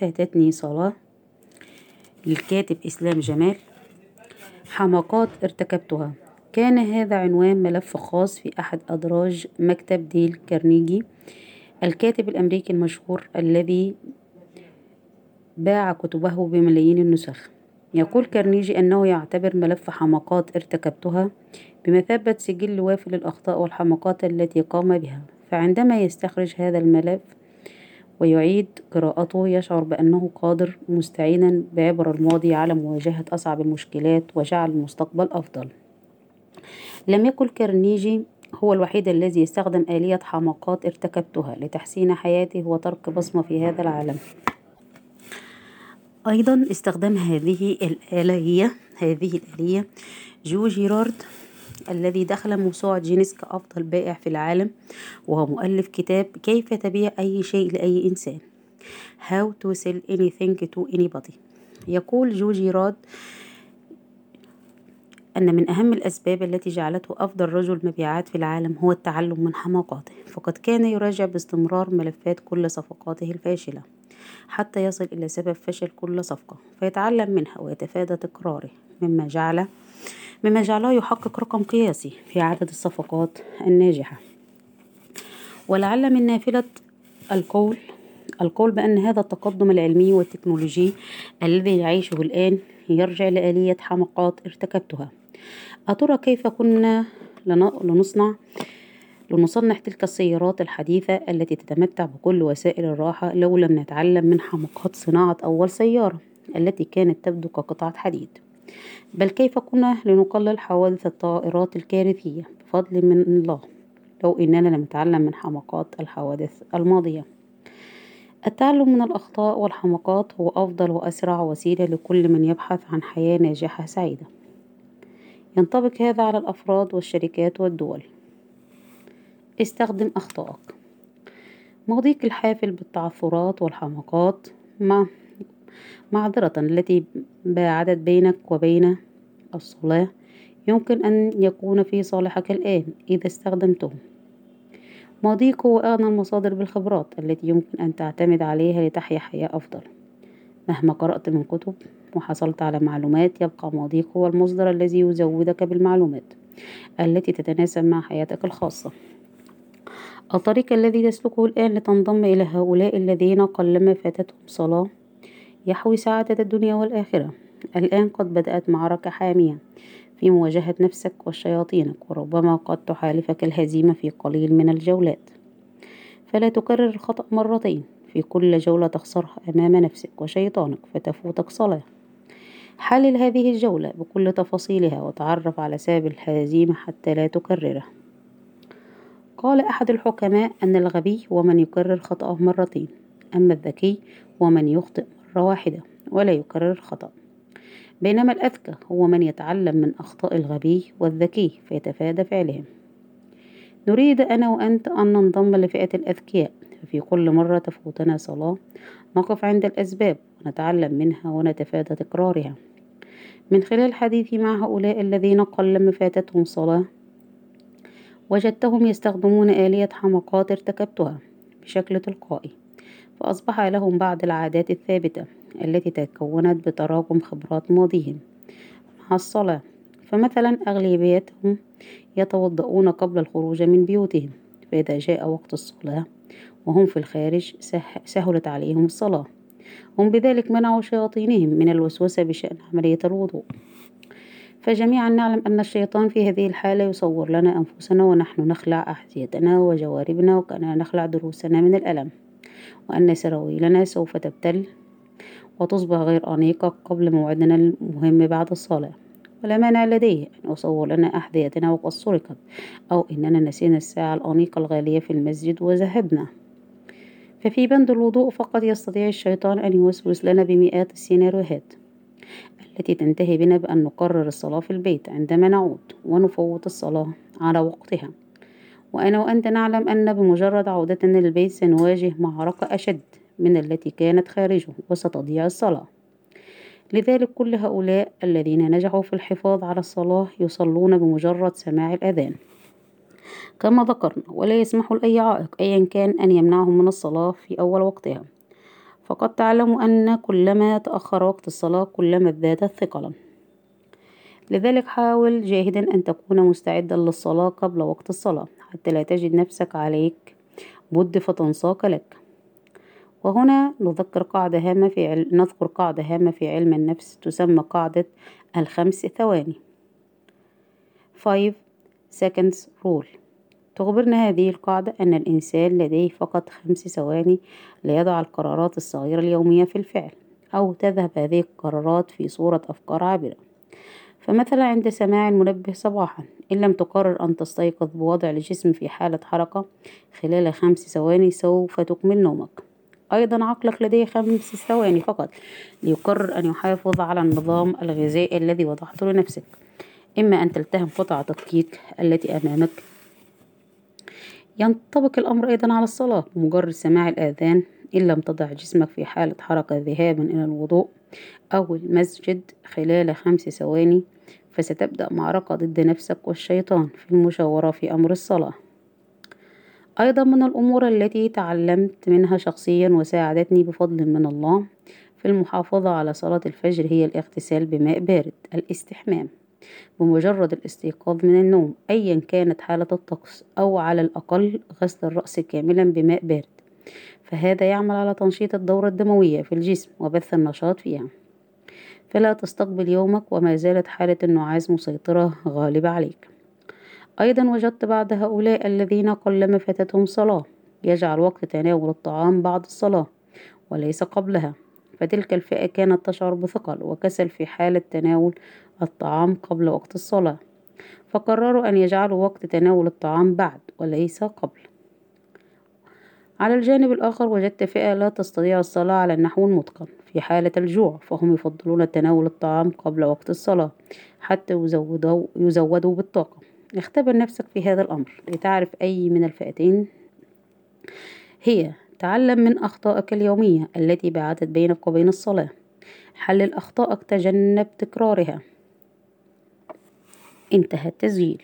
فاتتني صلاة للكاتب إسلام جمال حماقات ارتكبتها. كان هذا عنوان ملف خاص في أحد أدراج مكتب ديل كارنيجي الكاتب الأمريكي المشهور الذي باع كتبه بملايين النسخ. يقول كارنيجي أنه يعتبر ملف حماقات ارتكبتها بمثابة سجل وافي للأخطاء والحماقات التي قام بها. فعندما يستخرج هذا الملف ويعيد قراءته يشعر بأنه قادر مستعينا بعبر الماضي على مواجهة أصعب المشكلات وجعل المستقبل أفضل. لم يكن كارنيجي هو الوحيد الذي استخدم آلية حماقات ارتكبتها لتحسين حياته وترك بصمة في هذا العالم. أيضا استخدم هذه الآلية هذه الآلية جو جيرارد الذي دخل موسوعة جينيس كأفضل بائع في العالم وهو مؤلف كتاب كيف تبيع أي شيء لأي إنسان. How to sell anything to anybody. يقول جو جيرارد أن من أهم الأسباب التي جعلته أفضل رجل مبيعات في العالم هو التعلم من حماقاته. فقد كان يراجع باستمرار ملفات كل صفقاته الفاشلة حتى يصل إلى سبب فشل كل صفقة فيتعلم منها ويتفادى تكراره مما جعل مما جعله يحقق رقم قياسي في عدد الصفقات الناجحة. ولعل من نافلة القول القول بأن هذا التقدم العلمي والتكنولوجي الذي نعيشه الآن يرجع لآلية حماقات ارتكبتها. أترى كيف كنا لنصنع لنصنع تلك السيارات الحديثة التي تتمتع بكل وسائل الراحة لو لم نتعلم من حماقات صناعة أول سيارة التي كانت تبدو كقطعة حديد. بل كيف كنا لنقلل حوادث الطائرات الكارثية؟ بفضل من الله لو إننا لم نتعلم من حماقات الحوادث الماضية. التعلم من الأخطاء والحماقات هو أفضل وأسرع وسيلة لكل من يبحث عن حياة ناجحة سعيدة. ينطبق هذا على الأفراد والشركات والدول. استخدم أخطائك. ماضيك الحافل بالتعثرات والحماقات. مع معذرة التي باعدت بينك وبين الصلاة يمكن أن يكون في صالحك الآن إذا استخدمته. ماضيك هو أغنى المصادر بالخبرات التي يمكن أن تعتمد عليها لتحيا حياة أفضل. مهما قرأت من كتب وحصلت على معلومات يبقى ماضيك هو المصدر الذي يزودك بالمعلومات التي تتناسب مع حياتك الخاصة. الطريق الذي تسلكه الآن لتنضم إلى هؤلاء الذين قلما فاتتهم صلاة يحوي سعادة الدنيا والآخرة. الآن قد بدأت معركة حامية في مواجهة نفسك وشياطينك وربما قد تحالفك الهزيمة في قليل من الجولات. فلا تكرر الخطأ مرتين. في كل جولة تخسرها أمام نفسك وشيطانك فتفوتك صلاة. حلل هذه الجولة بكل تفاصيلها وتعرف على سبب الهزيمة حتى لا تكرره. قال أحد الحكماء أن الغبي هو من يكرر خطأه مرتين أما الذكي هو من يخطئ مرة واحدة ولا يكرر الخطأ. بينما الأذكى هو من يتعلم من أخطاء الغبي والذكي فيتفادى فعلهم. نريد أنا وأنت أن ننضم لفئة الأذكياء ففي كل مرة تفوتنا صلاة نقف عند الأسباب ونتعلم منها ونتفادى تكرارها. من خلال حديثي مع هؤلاء الذين قلما فاتتهم صلاة وجدتهم يستخدمون آلية حماقات ارتكبتها بشكل تلقائي. فأصبح لهم بعض العادات الثابتة التي تكونت بتراكم خبرات ماضيهم مع الصلاة. فمثلا أغلبيتهم يتوضؤون قبل الخروج من بيوتهم فإذا جاء وقت الصلاة وهم في الخارج سهلت عليهم الصلاة. هم بذلك منعوا شياطينهم من الوسوسة بشأن عملية الوضوء. فجميعا نعلم أن الشيطان في هذه الحالة يصور لنا أنفسنا ونحن نخلع أحذيتنا وجواربنا وكأننا نخلع ضروسنا من الألم. وأن سراويلنا سوف تبتل وتصبح غير أنيقة قبل موعدنا المهم بعد الصلاة. ولا مانع لديه أن يصور لنا أحذيتنا وقد سرقت أو إننا نسينا الساعة الأنيقة الغالية في المسجد وذهبنا. ففي بند الوضوء فقط يستطيع الشيطان أن يوسوس لنا بمئات السيناريوهات التي تنتهي بنا بأن نقرر الصلاة في البيت عندما نعود ونفوت الصلاة على وقتها. وأنا وأنت نعلم أن بمجرد عودتنا للبيت سنواجه معركة أشد من التي كانت خارجه وستضيع الصلاة. لذلك كل هؤلاء الذين نجحوا في الحفاظ على الصلاة يصلون بمجرد سماع الأذان. كما ذكرنا ولا يسمح لأي عائق أيا كان أن يمنعهم من الصلاة في أول وقتها. فقد تعلم أن كلما تأخر وقت الصلاة كلما ازدادت ثقلا لذلك حاول جاهدا أن تكون مستعدا للصلاة قبل وقت الصلاة. حتى لا تجد نفسك عليك. بد فتنساق لك. وهنا نذكر قاعدة هامة في عل... نذكر قاعدة هامة في علم النفس تسمى قاعدة الخمس ثواني. 5 seconds rule. تخبرنا هذه القاعدة أن الإنسان لديه فقط خمس ثواني ليضع القرارات الصغيرة اليومية في الفعل أو تذهب هذه القرارات في صورة أفكار عابرة. فمثلا عند سماع المنبه صباحا إن لم تقرر أن تستيقظ بوضع الجسم في حالة حركة خلال خمس ثواني سوف تكمل نومك. أيضا عقلك لديه خمس ثواني فقط ليقرر أن يحافظ على النظام الغذائي الذي وضعته لنفسك. إما أن تلتهم قطعة الكيك التي أمامك. ينطبق الأمر أيضا على الصلاة بمجرد سماع الآذان إن لم تضع جسمك في حالة حركة ذهابا إلى الوضوء أو المسجد خلال خمس ثواني فستبدأ معركة ضد نفسك والشيطان في المشاورة في أمر الصلاة. أيضا من الأمور التي تعلمت منها شخصيا وساعدتني بفضل من الله في المحافظة على صلاة الفجر هي الاغتسال بماء بارد الاستحمام بمجرد الاستيقاظ من النوم أيا كانت حالة الطقس أو على الأقل غسل الرأس كاملا بماء بارد. فهذا يعمل على تنشيط الدورة الدموية في الجسم وبث النشاط فيها. فلا تستقبل يومك وما زالت حالة النعاس مسيطرة غالبة عليك. أيضا وجدت بعض هؤلاء الذين قلما فاتتهم صلاة. يجعل وقت تناول الطعام بعد الصلاة وليس قبلها. فتلك الفئة كانت تشعر بثقل وكسل في حالة تناول الطعام قبل وقت الصلاة. فقرروا أن يجعلوا وقت تناول الطعام بعد وليس قبل. على الجانب الآخر وجدت فئة لا تستطيع الصلاة على النحو المتقن في حالة الجوع فهم يفضلون تناول الطعام قبل وقت الصلاة حتى يزودوا, يزودوا بالطاقة. اختبر نفسك في هذا الأمر لتعرف أي من الفئتين هي. تعلم من أخطائك اليومية التي بعدت بينك وبين الصلاة. حلل أخطائك تجنب تكرارها. انتهى التسجيل.